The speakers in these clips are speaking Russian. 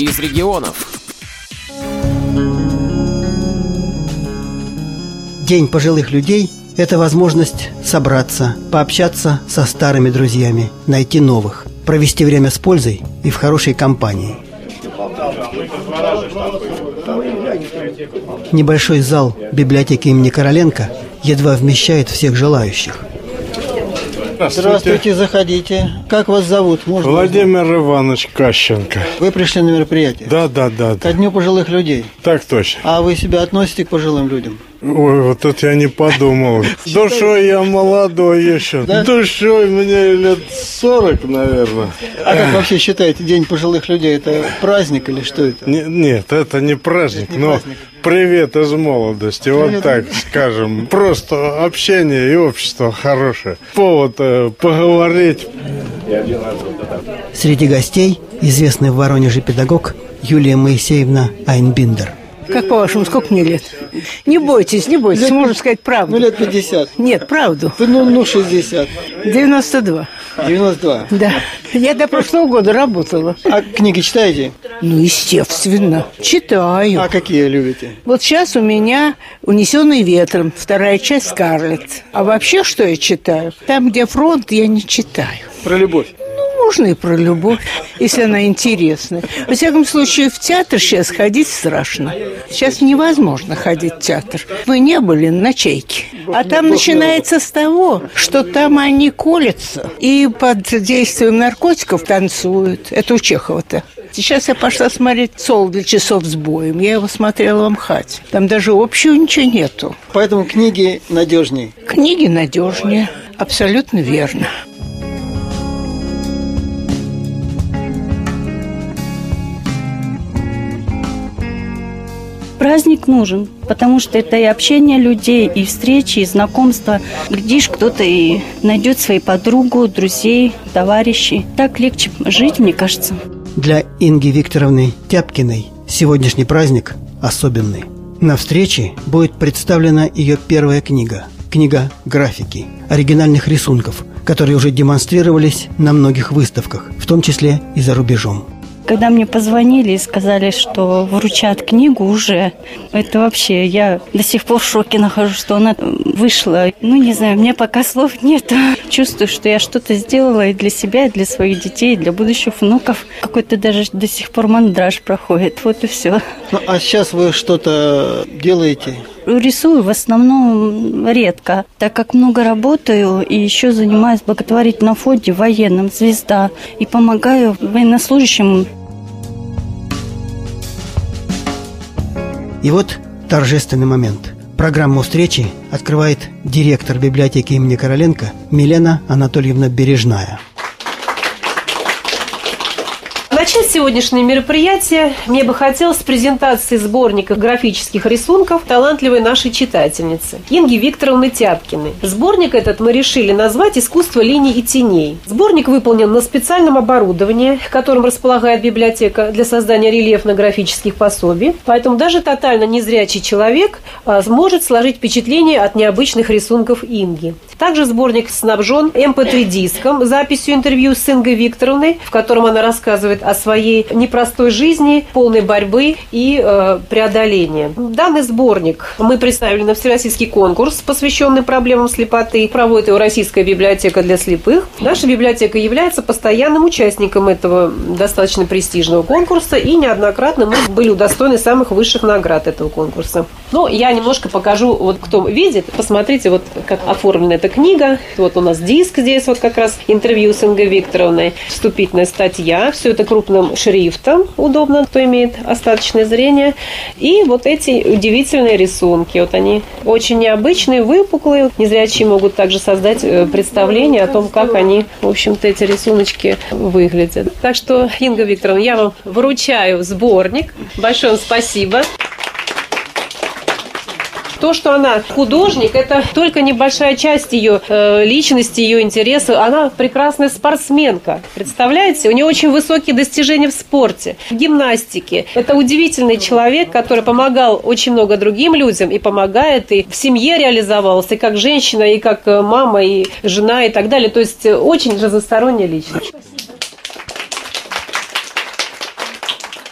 из регионов. День пожилых людей – это возможность собраться, пообщаться со старыми друзьями, найти новых, провести время с пользой и в хорошей компании. Небольшой зал библиотеки имени Короленко едва вмещает всех желающих. Здравствуйте, заходите. Как вас зовут? Можно Владимир Иванович Кащенко. Вы пришли на мероприятие? Да, да, да. Ко дню пожилых людей. Так точно. А вы себя относите к пожилым людям? Ой, вот это я не подумал. Душой я молодой еще. Да? Душой мне лет 40, наверное. А как вообще считаете, День пожилых людей это праздник или что это? Не- нет, это не праздник, Это не но праздник. привет из молодости, вот так скажем. Просто общение и общество хорошее. Повод э, поговорить. Среди гостей известный в Воронеже педагог Юлия Моисеевна Айнбиндер. Как по-вашему, сколько мне лет? Не бойтесь, не бойтесь, можно сказать правду. Ну, лет 50. Нет, правду. Вы, Ну, ну, 60. 92. 92. Да. Я до прошлого года работала. А книги читаете? Ну, естественно. Читаю. А какие любите? Вот сейчас у меня «Унесенный ветром», вторая часть «Скарлетт». А вообще, что я читаю? Там, где фронт, я не читаю. Про любовь. Можно и про любовь, если она интересная. Во всяком случае, в театр сейчас ходить страшно. Сейчас невозможно ходить в театр. Вы не были на чайке. А там начинается с того, что там они колятся и под действием наркотиков танцуют. Это у Чехова-то. Сейчас я пошла смотреть «Сол для часов с боем». Я его смотрела в МХАТе. Там даже общего ничего нету. Поэтому книги надежней. Книги надежнее. Абсолютно верно. Праздник нужен, потому что это и общение людей, и встречи, и знакомства. Глядишь, кто-то и найдет свою подругу, друзей, товарищей. Так легче жить, мне кажется. Для Инги Викторовны Тяпкиной сегодняшний праздник особенный. На встрече будет представлена ее первая книга. Книга графики, оригинальных рисунков, которые уже демонстрировались на многих выставках, в том числе и за рубежом. Когда мне позвонили и сказали, что вручат книгу уже, это вообще, я до сих пор в шоке нахожусь, что она вышла. Ну, не знаю, мне пока слов нет. Чувствую, что я что-то сделала и для себя, и для своих детей, и для будущих внуков. Какой-то даже до сих пор мандраж проходит. Вот и все. Ну, а сейчас вы что-то делаете? Рисую в основном редко, так как много работаю и еще занимаюсь в благотворительном фонде военном «Звезда» и помогаю военнослужащим И вот торжественный момент. Программу встречи открывает директор библиотеки имени Короленко Милена Анатольевна Бережная. Начать сегодняшнее мероприятие мне бы хотелось презентации сборника графических рисунков талантливой нашей читательницы Инги Викторовны Тяпкиной. Сборник этот мы решили назвать «Искусство линий и теней». Сборник выполнен на специальном оборудовании, которым располагает библиотека для создания рельефно-графических пособий. Поэтому даже тотально незрячий человек а, сможет сложить впечатление от необычных рисунков Инги. Также сборник снабжен MP3-диском, записью интервью с Ингой Викторовной, в котором она рассказывает о своей непростой жизни, полной борьбы и э, преодоления. Данный сборник мы представили на всероссийский конкурс, посвященный проблемам слепоты. Проводит его Российская библиотека для слепых. Наша библиотека является постоянным участником этого достаточно престижного конкурса, и неоднократно мы были удостоены самых высших наград этого конкурса. Но я немножко покажу, вот кто видит, посмотрите, вот как оформлена эта книга. Вот у нас диск здесь, вот как раз интервью с Ингой Викторовной, вступительная статья, все это крупным шрифтом, удобно, кто имеет остаточное зрение. И вот эти удивительные рисунки, вот они очень необычные, выпуклые. Незрячие могут также создать э, представление о том, как они, в общем-то, эти рисуночки выглядят. Так что, Инга Викторовна, я вам вручаю сборник. Большое вам спасибо. То, что она художник, это только небольшая часть ее э, личности, ее интереса. Она прекрасная спортсменка. Представляете? У нее очень высокие достижения в спорте, в гимнастике. Это удивительный человек, который помогал очень много другим людям и помогает, и в семье реализовался, и как женщина, и как э, мама, и жена, и так далее. То есть э, очень разносторонняя личность.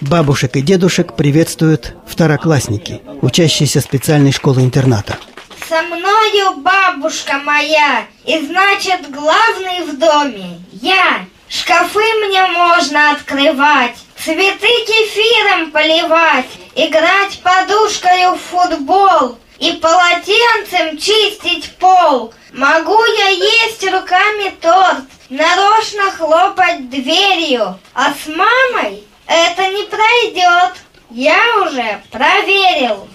Бабушек и дедушек приветствуют второклассники, учащиеся специальной школы-интерната. Со мною бабушка моя, и значит главный в доме я. Шкафы мне можно открывать, цветы кефиром поливать, играть подушкой в футбол и полотенцем чистить пол. Могу я есть руками торт, нарочно хлопать дверью, а с мамой это не пройдет. Я уже проверил.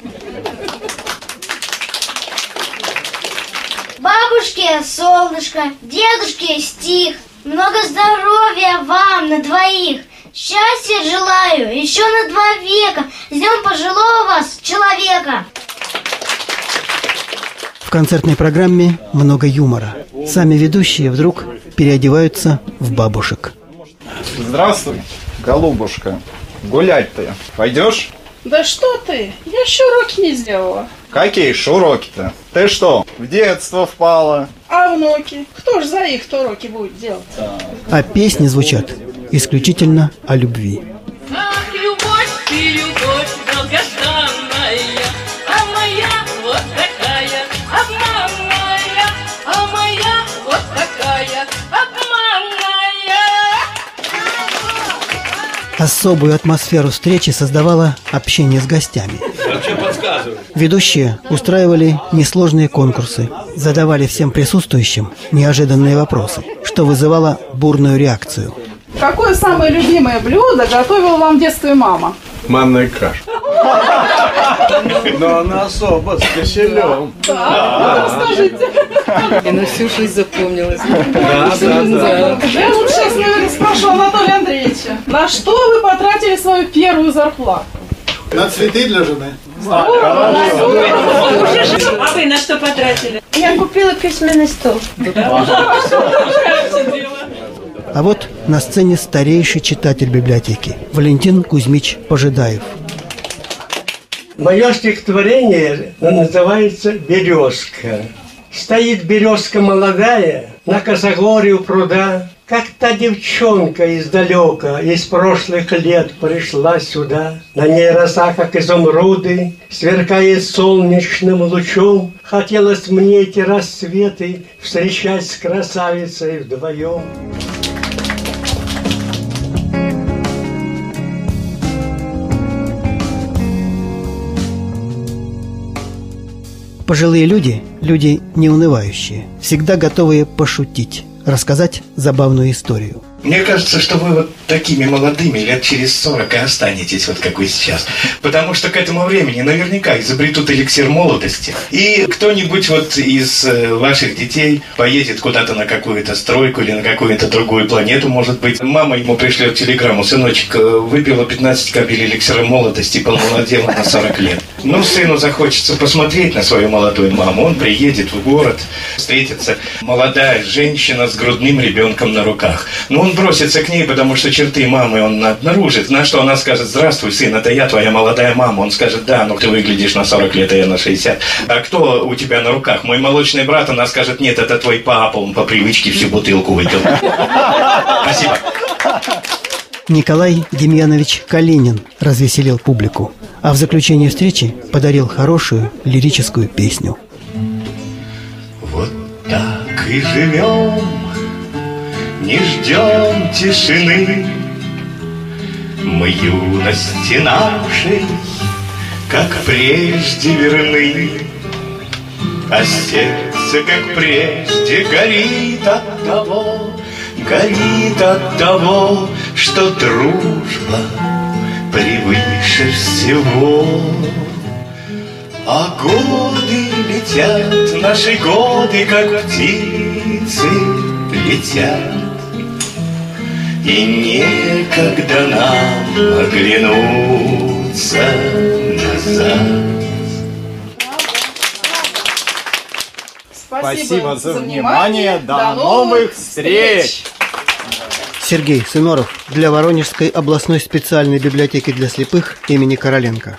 Бабушке солнышко, дедушке стих. Много здоровья вам на двоих. Счастья желаю еще на два века. С днем пожилого вас, человека. В концертной программе много юмора. Сами ведущие вдруг переодеваются в бабушек. Здравствуй, голубушка. Гулять ты пойдешь? Да что ты? Я еще уроки не сделала. Какие ж уроки-то? Ты что, в детство впала? А внуки? Кто ж за их уроки будет делать? А песни звучат исключительно о любви. Ах, любовь, ты любовь Особую атмосферу встречи создавало общение с гостями. Ведущие устраивали несложные конкурсы, задавали всем присутствующим неожиданные вопросы, что вызывало бурную реакцию. Какое самое любимое блюдо готовила вам в детстве мама? Манная каша. Но она особо с киселем. Расскажите. Я на всю жизнь запомнилась. Да, да, да. Я лучше наверное, спрошу Анатолия Андреевича. На что вы потратили свою первую зарплату? На цветы для жены. А вы на что потратили? Я купила письменный стол. А вот на сцене старейший читатель библиотеки Валентин Кузьмич Пожидаев. Мое стихотворение называется «Березка». Стоит березка молодая на косогоре у пруда, как та девчонка издалека, из прошлых лет пришла сюда. На ней роса, как изумруды, сверкает солнечным лучом. Хотелось мне эти рассветы встречать с красавицей вдвоем. Пожилые люди – люди неунывающие, всегда готовые пошутить, рассказать забавную историю. Мне кажется, что вы вот такими молодыми лет через 40 и останетесь, вот как вы сейчас. Потому что к этому времени наверняка изобретут эликсир молодости. И кто-нибудь вот из э, ваших детей поедет куда-то на какую-то стройку или на какую-то другую планету, может быть. Мама ему пришлет телеграмму, сыночек, э, выпила 15 капель эликсира молодости, помолодела на 40 лет. Ну, сыну захочется посмотреть на свою молодую маму. Он приедет в город, встретится молодая женщина с грудным ребенком на руках. Ну, он бросится к ней, потому что черты мамы он обнаружит. На что она скажет, здравствуй, сын, это я, твоя молодая мама. Он скажет, да, но ты выглядишь на 40 лет, а я на 60. А кто у тебя на руках? Мой молочный брат, она скажет, нет, это твой папа, он по привычке всю бутылку выпил. Спасибо. Николай Демьянович Калинин развеселил публику, а в заключении встречи подарил хорошую лирическую песню. Вот так и живем, не ждем тишины. Мы юности нашей, как прежде верны, А сердце, как прежде, горит от того, Горит от того, что дружба превыше всего. А годы летят, наши годы, как птицы, летят. И некогда нам оглянуться назад. Спасибо, за внимание. До новых встреч. Сергей Сыноров для Воронежской областной специальной библиотеки для слепых имени Короленко.